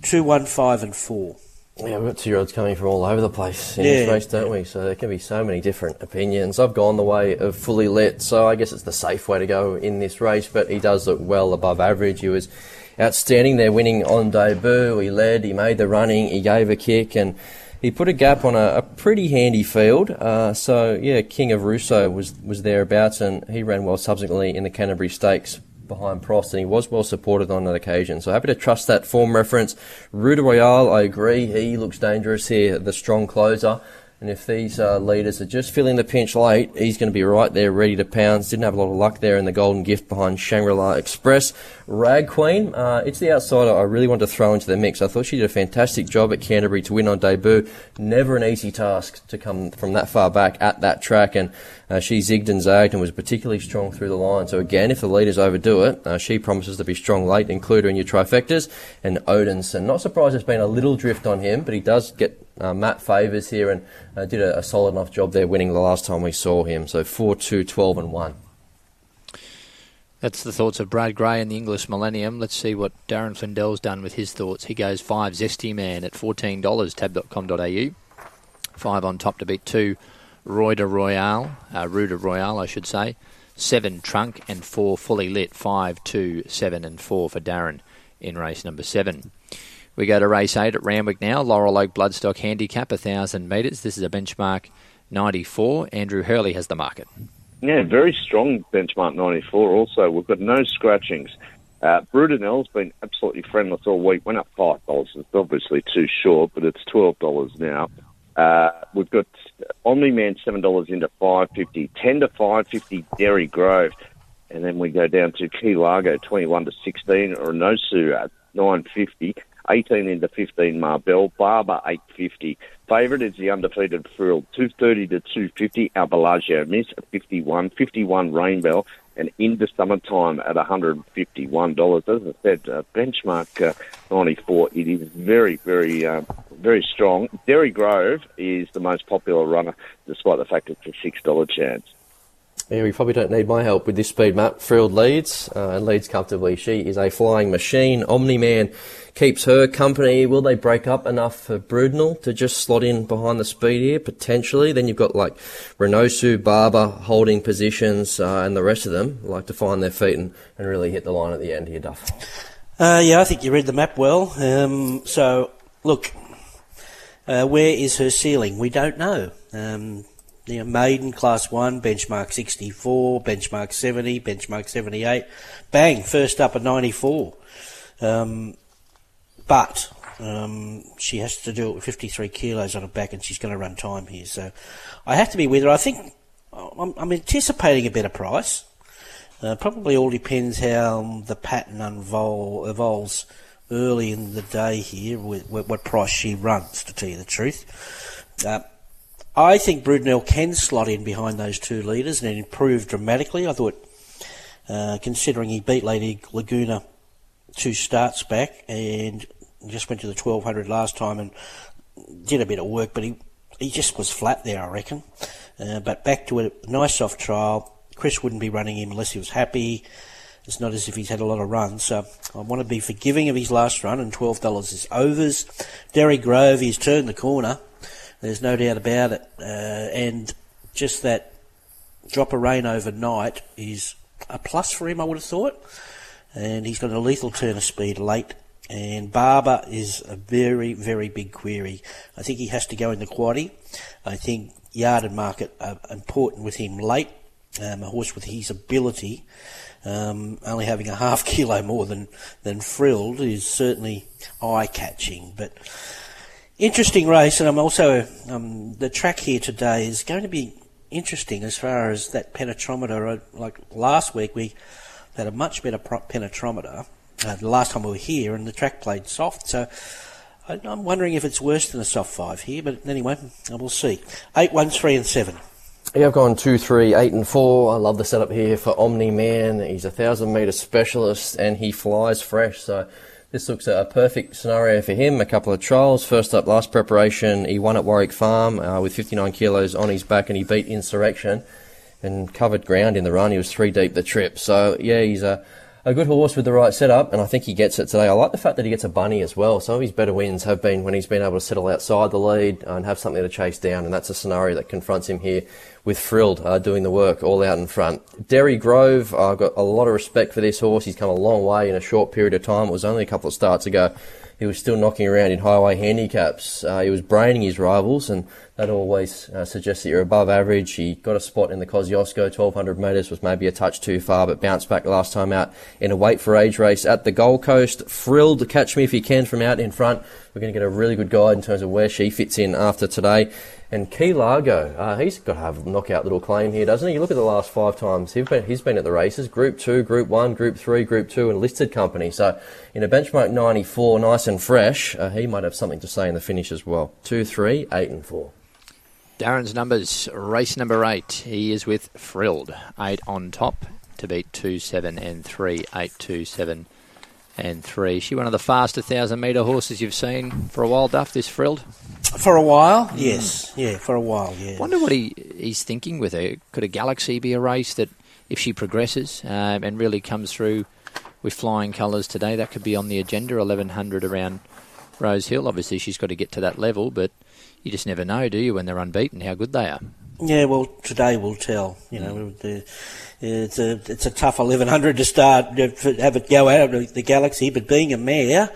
Two, one, five, and four. Yeah, we've got two year olds coming from all over the place in yeah. this race, don't we? So there can be so many different opinions. I've gone the way of fully lit, so I guess it's the safe way to go in this race, but he does look well above average. He was outstanding there, winning on debut. He led, he made the running, he gave a kick, and he put a gap on a, a pretty handy field. Uh, so, yeah, King of Russo was, was thereabouts, and he ran well subsequently in the Canterbury Stakes behind Prost, and he was well supported on that occasion. So happy to trust that form reference. Rue de Royale, I agree. He looks dangerous here, the strong closer. And if these uh, leaders are just feeling the pinch late, he's going to be right there, ready to pounce. Didn't have a lot of luck there in the Golden Gift behind Shangri-La Express. Rag Queen, uh, it's the outsider I really want to throw into the mix. I thought she did a fantastic job at Canterbury to win on debut. Never an easy task to come from that far back at that track, and uh, she zigged and zagged and was particularly strong through the line. So again, if the leaders overdo it, uh, she promises to be strong late. Include her in your trifectas. And Odinson, not surprised there's been a little drift on him, but he does get uh, Matt Favors here and uh, did a, a, solid enough job there winning the last time we saw him. So 4 2, 12 and 1. That's the thoughts of Brad Gray and the Inglis Millennium. Let's see what Darren Flindell's done with his thoughts. He goes 5 Zesty Man at $14, tab.com.au. 5 on top to beat 2 Roy de Royale, uh, Rue de Royale, I should say. 7 Trunk and 4 Fully Lit. 5, 2, 7 and 4 for Darren in race number 7. We go to race 8 at Randwick now. Laurel Oak Bloodstock Handicap, 1,000 metres. This is a benchmark 94. Andrew Hurley has the market. Yeah, very strong benchmark 94 also. We've got no scratchings. Uh, Brudenell's been absolutely friendless all week. Went up $5. It's obviously too short, but it's $12 now. Uh, we've got Omni Man $7 into 550 10 to 550 Derry Grove. And then we go down to Key Largo 21 to 16 or Nosu at 950 18 into 15 Marbell, Barber 850. Favourite is the undefeated Frill, 230 to 250. Our Bellagio Miss 51, 51 Rainbow, and into summertime at $151. As I said, uh, benchmark uh, 94. It is very, very, uh, very strong. Derry Grove is the most popular runner, despite the fact it's a $6 chance. Yeah, we probably don't need my help with this speed map. Frilled leads uh, and leads comfortably. She is a flying machine. Omni Man keeps her company. Will they break up enough for Brudenell to just slot in behind the speed here? Potentially. Then you've got like Renosu, Barber holding positions, uh, and the rest of them like to find their feet and, and really hit the line at the end here, Duff. Uh, yeah, I think you read the map well. Um, so, look, uh, where is her ceiling? We don't know. Um, you know, maiden class one, benchmark 64, benchmark 70, benchmark 78. Bang, first up at 94. Um, but um, she has to do it with 53 kilos on her back, and she's going to run time here. So I have to be with her. I think I'm, I'm anticipating a better price. Uh, probably all depends how the pattern unvol- evolves early in the day here, with, with, what price she runs, to tell you the truth. Uh, I think Brudenell can slot in behind those two leaders and improve dramatically. I thought, uh, considering he beat Lady Laguna two starts back and just went to the 1200 last time and did a bit of work, but he he just was flat there, I reckon. Uh, but back to a nice soft trial. Chris wouldn't be running him unless he was happy. It's not as if he's had a lot of runs, so I want to be forgiving of his last run, and $12 is overs. Derry Grove, he's turned the corner. There's no doubt about it. Uh, and just that drop of rain overnight is a plus for him, I would have thought. And he's got a lethal turn of speed late. And Barber is a very, very big query. I think he has to go in the quaddy. I think yard and market are important with him late. Um, a horse with his ability, um, only having a half [LAUGHS] kilo more than, than Frilled is certainly eye catching. But interesting race, and I'm also um, the track here today is going to be interesting as far as that penetrometer. Like last week, we had a much better penetrometer uh, the last time we were here, and the track played soft. So I, am wondering if it's worse than a soft five here. But anyway, we'll see. Eight, one, three, and seven. Yeah, I've gone two, three, eight, and four. I love the setup here for Omni Man. He's a thousand metre specialist and he flies fresh. So this looks a perfect scenario for him. A couple of trials. First up, last preparation, he won at Warwick Farm uh, with 59 kilos on his back and he beat Insurrection and covered ground in the run. He was three deep the trip. So yeah, he's a a good horse with the right setup, and I think he gets it today. I like the fact that he gets a bunny as well. Some of his better wins have been when he's been able to settle outside the lead and have something to chase down, and that's a scenario that confronts him here with Frilled uh, doing the work all out in front. Derry Grove, I've got a lot of respect for this horse. He's come a long way in a short period of time. It was only a couple of starts ago he was still knocking around in highway handicaps. Uh, he was braining his rivals, and that always uh, suggests that you're above average. He got a spot in the Kosciuszko, 1200 metres was maybe a touch too far, but bounced back last time out in a weight for age race at the Gold Coast. Thrilled to catch me if you can from out in front. We're going to get a really good guide in terms of where she fits in after today. And Key Largo, uh, he's got to have a knockout little claim here, doesn't he? You look at the last five times he's been, he's been at the races Group 2, Group 1, Group 3, Group 2, and listed company. So in a benchmark 94, nice and fresh, uh, he might have something to say in the finish as well. 2, 3, 8, and 4. Darren's numbers, race number 8. He is with Frilled. 8 on top to beat 2, 7, and 3. 8, 2, 7, and 3. Is she one of the faster 1,000 metre horses you've seen for a while, Duff, this Frilled? For a while, mm. yes, yeah, for a while, yeah. Wonder what he he's thinking with her. Could a Galaxy be a race that, if she progresses um, and really comes through with flying colours today, that could be on the agenda. Eleven hundred around Rose Hill. Obviously, she's got to get to that level, but you just never know, do you, when they're unbeaten, how good they are. Yeah, well, today will tell. You know, mm. the, it's a it's a tough eleven hundred to start to have it go out of the Galaxy, but being a mare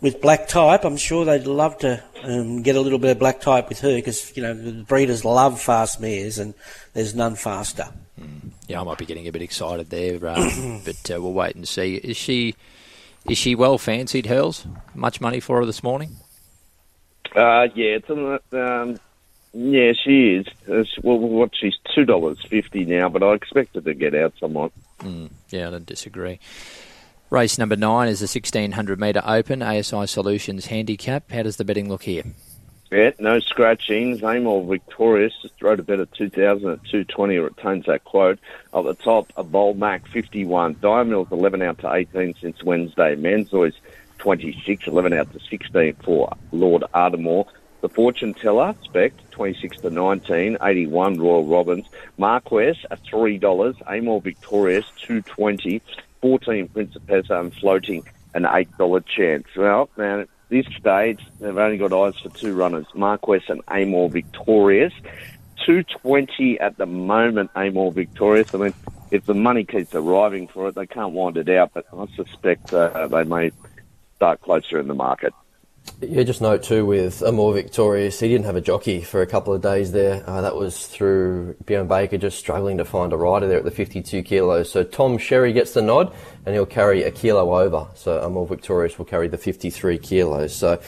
with black type, I'm sure they'd love to um, get a little bit of black type with her because you know the breeders love fast mares and there's none faster. Mm. Yeah, I might be getting a bit excited there, um, [COUGHS] but uh, we'll wait and see. Is she is she well fancied? Hurls much money for her this morning? Uh, yeah, it's um, yeah, she is. It's, well, what she's two dollars fifty now, but I expect her to get out somewhat. Mm, yeah, I don't disagree. Race number nine is the 1600 metre open ASI Solutions handicap. How does the betting look here? Yeah, no scratchings. Amor Victorious just wrote a bet at 2000 at 220 or retains that quote. At the top, a bold Mac 51. Diamil's 11 out to 18 since Wednesday. Manzoy's 26, 11 out to 16 for Lord Ardmore. The Fortune Teller, Spec, 26 to 19, 81 Royal Robbins. Marquess at $3. Amor Victorious, 220 14 Principessa and floating an $8 chance. Well, man, at this stage, they've only got eyes for two runners, Marquess and Amor Victorious. 220 at the moment, Amor Victorious. I mean, if the money keeps arriving for it, they can't wind it out, but I suspect uh, they may start closer in the market. Yeah, just note too with Amor Victorious, he didn't have a jockey for a couple of days there. Uh, that was through Bjorn Baker just struggling to find a rider there at the 52 kilos. So Tom Sherry gets the nod and he'll carry a kilo over. So Amor Victorious will carry the 53 kilos. So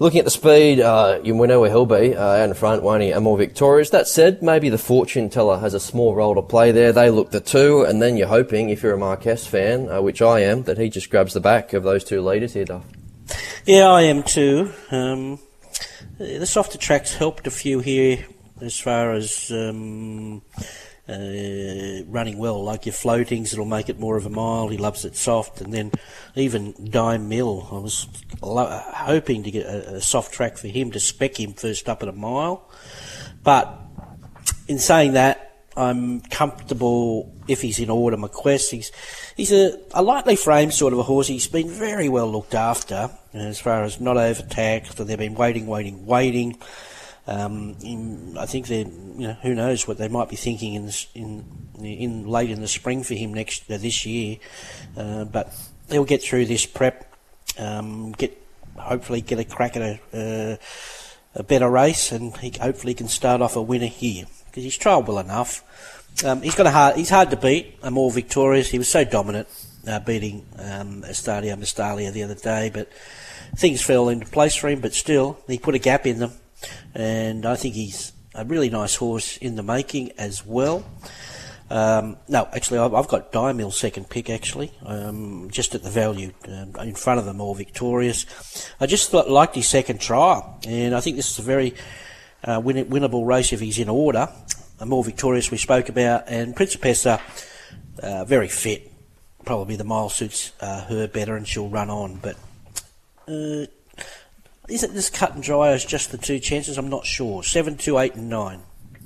looking at the speed, uh, you know where he'll be uh, out in front, won't he? Amor Victorious. That said, maybe the fortune teller has a small role to play there. They look the two, and then you're hoping, if you're a Marquess fan, uh, which I am, that he just grabs the back of those two leaders here, Duff. Yeah, I am too. Um, the softer tracks helped a few here as far as um, uh, running well. Like your floatings, it'll make it more of a mile. He loves it soft, and then even Dime Mill. I was lo- hoping to get a, a, soft track for him to spec him first up at a mile, but in saying that, I'm comfortable if he's in order. Marquess, he's he's a, a lightly framed sort of a horse. He's been very well looked after as far as not overtaxed. They've been waiting, waiting, waiting. Um, in, I think they, you know, who knows what they might be thinking in in in late in the spring for him next uh, this year. Uh, but he'll get through this prep. um, get hopefully get a crack at a, uh, a better race, and he hopefully can start off a winner here because he's trialled well enough. Um, he's got a hard. He's hard to beat. I'm all victorious. He was so dominant, uh, beating um, Estadio Mistalia the other day, but things fell into place for him. But still, he put a gap in them, and I think he's a really nice horse in the making as well. Um, no, actually, I've got Diamil second pick, actually, um, just at the value um, in front of them, all victorious. I just thought, liked his second trial, and I think this is a very uh, win- winnable race if he's in order. More victorious we spoke about, and Principessa, uh, very fit. Probably the mile suits uh, her better, and she'll run on. But uh, is it this cut and dry as just the two chances? I'm not sure. Seven, two, eight, and nine.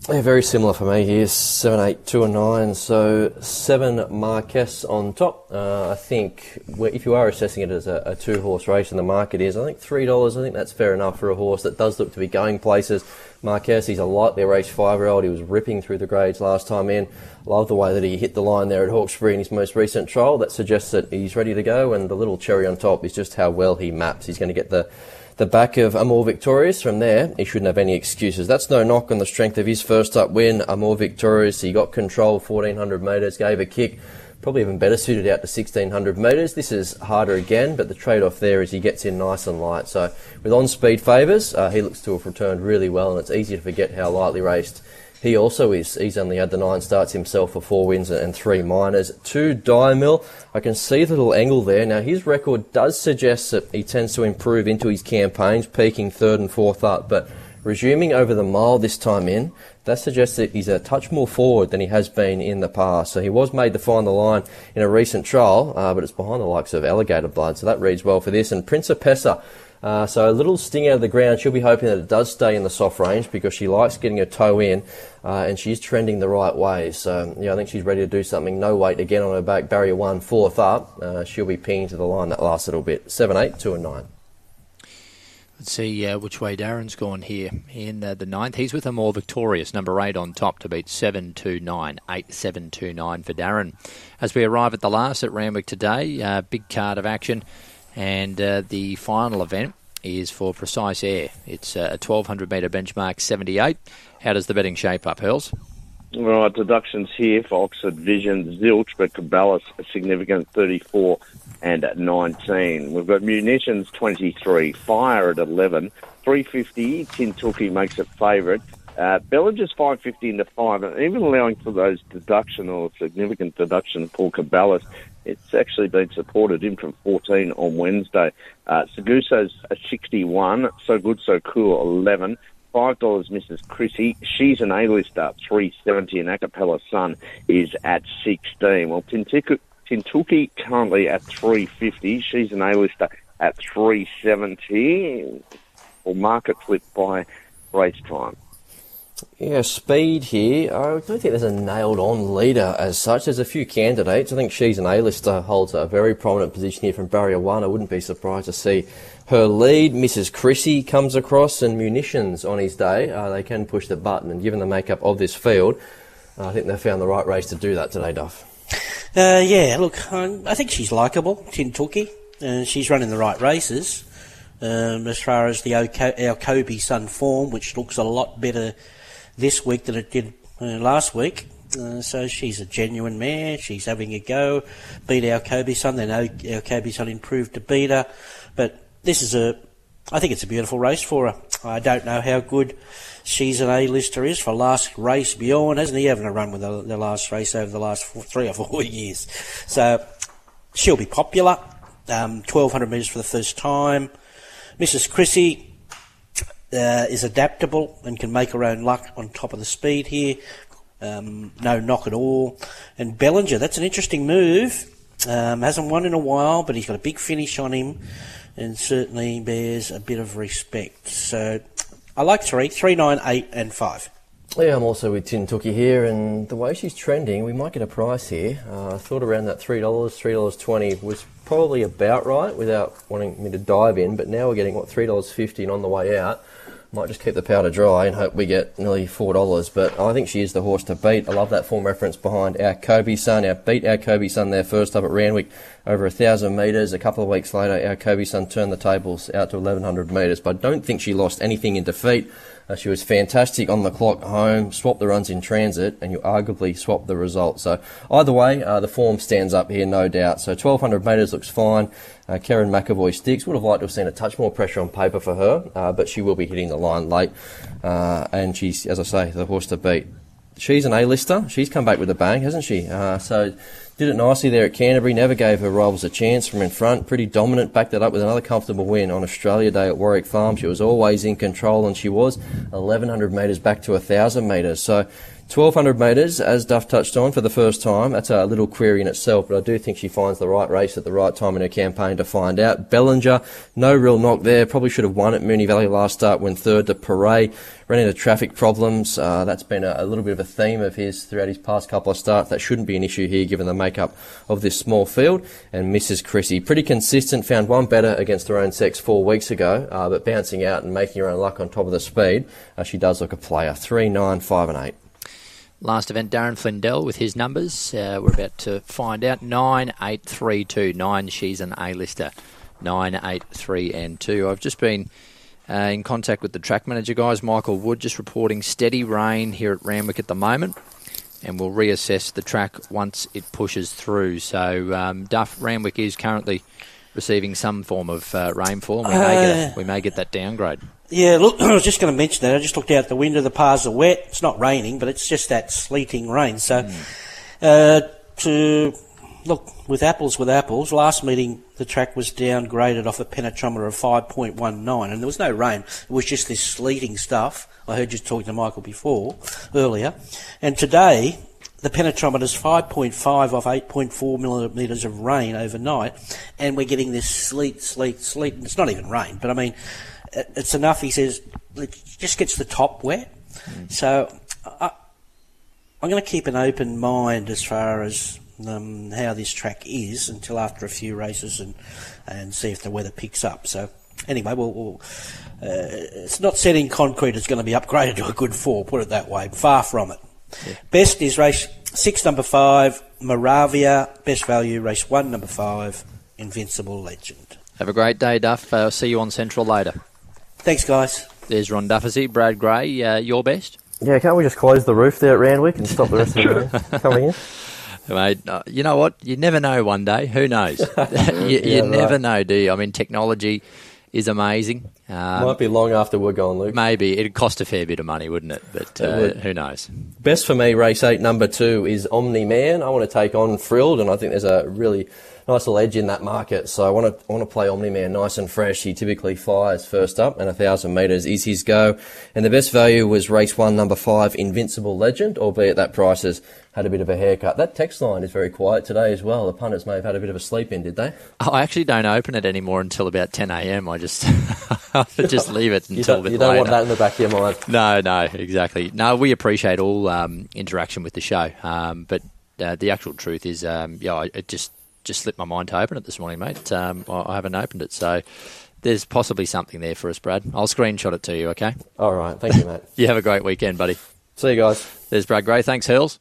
Yeah, very similar for me here. Seven, eight, two, and nine. So seven Marquess on top. Uh, I think if you are assessing it as a, a two-horse race, and the market is, I think three dollars. I think that's fair enough for a horse that does look to be going places. Marquess, he's a lightly raced five-year-old. He was ripping through the grades last time in. Love the way that he hit the line there at Hawkesbury in his most recent trial. That suggests that he's ready to go. And the little cherry on top is just how well he maps. He's going to get the the back of Amor Victorious. From there, he shouldn't have any excuses. That's no knock on the strength of his first up win. Amor Victorious, he got control 1400 metres, gave a kick. Probably even better suited out to 1600 metres. This is harder again, but the trade off there is he gets in nice and light. So, with on speed favours, uh, he looks to have returned really well, and it's easy to forget how lightly raced he also is. He's only had the nine starts himself for four wins and three minors. Two Diamil. I can see the little angle there. Now, his record does suggest that he tends to improve into his campaigns, peaking third and fourth up, but resuming over the mile this time in, that suggests that he's a touch more forward than he has been in the past. So he was made to find the line in a recent trial, uh, but it's behind the likes of Alligator Blood, so that reads well for this. And Principessa uh, so a little sting out of the ground. She'll be hoping that it does stay in the soft range because she likes getting her toe in, uh, and she's trending the right way. So yeah, I think she's ready to do something. No weight again on her back. Barrier one, fourth up. Uh, she'll be pinging to the line that last little bit. Seven, eight, two, and nine. See uh, which way Darren's gone here in uh, the ninth. He's with Amor Victorious number eight on top to beat seven two nine eight seven two nine for Darren. As we arrive at the last at Randwick today, uh, big card of action. And uh, the final event is for Precise Air. It's uh, a 1200 metre benchmark 78. How does the betting shape up, Hurls? Right, deductions here for Oxford Vision, Zilch, but Caballas a significant 34 and 19. We've got Munitions 23, Fire at 11, 350, Tintuki makes it favourite. Uh, Bellinger's 550 into 5, and even allowing for those deduction or significant deduction for Caballas, it's actually been supported in from 14 on Wednesday. Uh, Seguso's a 61, So Good So Cool 11, five dollars Mrs. Chrissy. She's an A-lister, three seventy, and Acapella Sun is at sixteen. Well, Tintuki currently at three fifty. She's an A-lister at three seventy. Or market flip by race time. Yeah, speed here. I don't think there's a nailed on leader as such. There's a few candidates. I think she's an A-lister, holds a very prominent position here from barrier one. I wouldn't be surprised to see her lead. Mrs. Chrissy comes across and munitions on his day. Uh, they can push the button and given the makeup of this field, I think they found the right race to do that today, Duff. Uh, yeah, look, I think she's likeable, Tintuki. Uh, she's running the right races. Um, as far as the our Kobe Sun form, which looks a lot better this week than it did uh, last week. Uh, so she's a genuine mare. She's having a go. Beat our Kobe Sun. Then our Kobe Sun improved to beat her. But this is a, I think it's a beautiful race for her. I don't know how good she's an A-lister is for last race beyond. Hasn't he having a run with the, the last race over the last four, three or four [LAUGHS] years? So she'll be popular. Um, 1200 metres for the first time. Mrs. Chrissy, uh, is adaptable and can make her own luck on top of the speed here. Um, no knock at all. And Bellinger, that's an interesting move. Um, hasn't won in a while, but he's got a big finish on him and certainly bears a bit of respect. So I like three, three, nine, eight, and five. Yeah, I'm also with Tintuki here, and the way she's trending, we might get a price here. Uh, I thought around that three dollars, three dollars twenty was probably about right without wanting me to dive in. But now we're getting what three dollars fifty, and on the way out, Might just keep the powder dry and hope we get nearly four dollars. But I think she is the horse to beat. I love that form reference behind our Kobe Sun. Our beat our Kobe Sun there first up at Randwick over a thousand metres. A couple of weeks later, our Kobe Sun turned the tables out to eleven hundred metres. But I don't think she lost anything in defeat. Uh, she was fantastic on the clock home, swapped the runs in transit, and you arguably swapped the result. So either way, uh, the form stands up here, no doubt. So 1200 metres looks fine. Uh, Kerrin McEvoy sticks. Would have liked to have seen a touch more pressure on paper for her, uh, but she will be hitting the line late. Uh, and she's, as I say, the horse to beat. She's an A-lister. She's come back with a bang, hasn't she? Uh, so did it nicely there at Canterbury, never gave her rivals a chance from in front. Pretty dominant, backed that up with another comfortable win on Australia Day at Warwick Farm. She was always in control and she was 1100 metres back to 1000 metres. So 1200 metres, as Duff touched on for the first time, that's a little query in itself, but I do think she finds the right race at the right time in her campaign to find out. Bellinger, no real knock there, probably should have won at Moonee Valley last start when third to Parade. Ran into traffic problems, uh, that's been a, a, little bit of a theme of his throughout his past couple of starts. That shouldn't be an issue here given the makeup of this small field. And Mrs. Chrissy, pretty consistent, found one better against her own sex four weeks ago, uh, but bouncing out and making her own luck on top of the speed, uh, she does look a player. Three, nine, five, and eight. Last event, Darren Flindell with his numbers. Uh, we're about to find out. 9, 8, 3, 2. 9, she's an A-lister. 983 and 2. I've just been uh, in contact with the track manager guys, Michael Wood, just reporting steady rain here at Randwick at the moment. And we'll reassess the track once it pushes through. So, um, Duff, Randwick is currently receiving some form of uh, rainfall. We, may get a, uh, we may get that downgrade. Yeah, look, [CLEARS THROAT] I was just going to mention that. I just looked out the window. The paths are wet. It's not raining, but it's just that sleeting rain. So, mm. uh, to look with apples with apples, last meeting the track was downgraded off a penetrometer of 5.19, and there was no rain. It was just this sleeting stuff. I heard you talking to Michael before, earlier, and today the penetrometer is 5.5 off 8.4 millimetres of rain overnight, and we're getting this sleet, sleet, sleet. It's not even rain, but I mean it's enough. He says it just gets the top wet. Mm. So I, am going to keep an open mind as far as um, how this track is until after a few races and and see if the weather picks up. So anyway, we'll, we'll uh, it's not set in concrete. It's going to be upgraded [LAUGHS] to a good four. Put it that way. Far from it. Yeah. Best is race six, number five, Moravia. Best value, race one, number five, Invincible Legend. Have a great day, Duff. I'll see you on Central later. Thanks, guys. There's Ron Dufficy, Brad Gray. Uh, your best? Yeah, can't we just close the roof there at Randwick and stop the rest of the [LAUGHS] coming in? Mate, uh, you know what? You never know one day. Who knows? [LAUGHS] [LAUGHS] you, you yeah, never know, do you? I mean, technology is amazing. Um, Might be long after we're gone, Luke. Maybe. It'd cost a fair bit of money, wouldn't it? But uh, would. who knows? Best for me, race eight, number two, is Omni Man. I want to take on Frilled, and I think there's a really nice little edge in that market. So I want to I want to play Omni Man nice and fresh. He typically fires first up, and a thousand metres is his go. And the best value was race one, number five, Invincible Legend, albeit that price has had a bit of a haircut. That text line is very quiet today as well. The pundits may have had a bit of a sleep in, did they? Oh, I actually don't open it anymore until about 10 a.m. I just [LAUGHS] just leave it [LAUGHS] until you don't, you don't later. want that in the back of your mind. No, no, exactly. No, we appreciate all um, interaction with the show, um, but uh, the actual truth is, um, yeah, it just just slipped my mind to open it this morning, mate. Um, I haven't opened it, so there's possibly something there for us, Brad. I'll screenshot it to you, okay? All right. Thank you, mate. [LAUGHS] you have a great weekend, buddy. See you guys. There's Brad Gray. Thanks, Hills.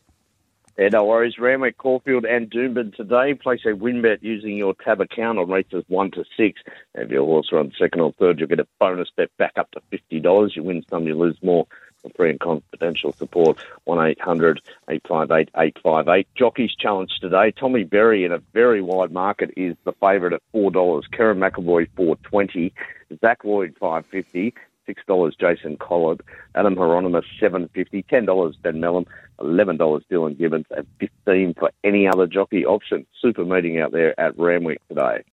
Yeah, no worries. Randwick, Caulfield, and Doomben today. Place a win bet using your tab account on races one to six. If your horse runs second or third, you'll get a bonus bet back up to fifty dollars. You win some, you lose more free and confidential support, 1800 858 858. Jockey's challenge today. Tommy Berry in a very wide market is the favourite at $4. Kerrin McEvoy, 420 Zac Lloyd, 550 $6 Jason Collett, Adam Hyeronimus, 750 $10 Ben Melham, $11 Dylan Gibbons, and 15 for any other jockey option. Super meeting out there at Randwick today.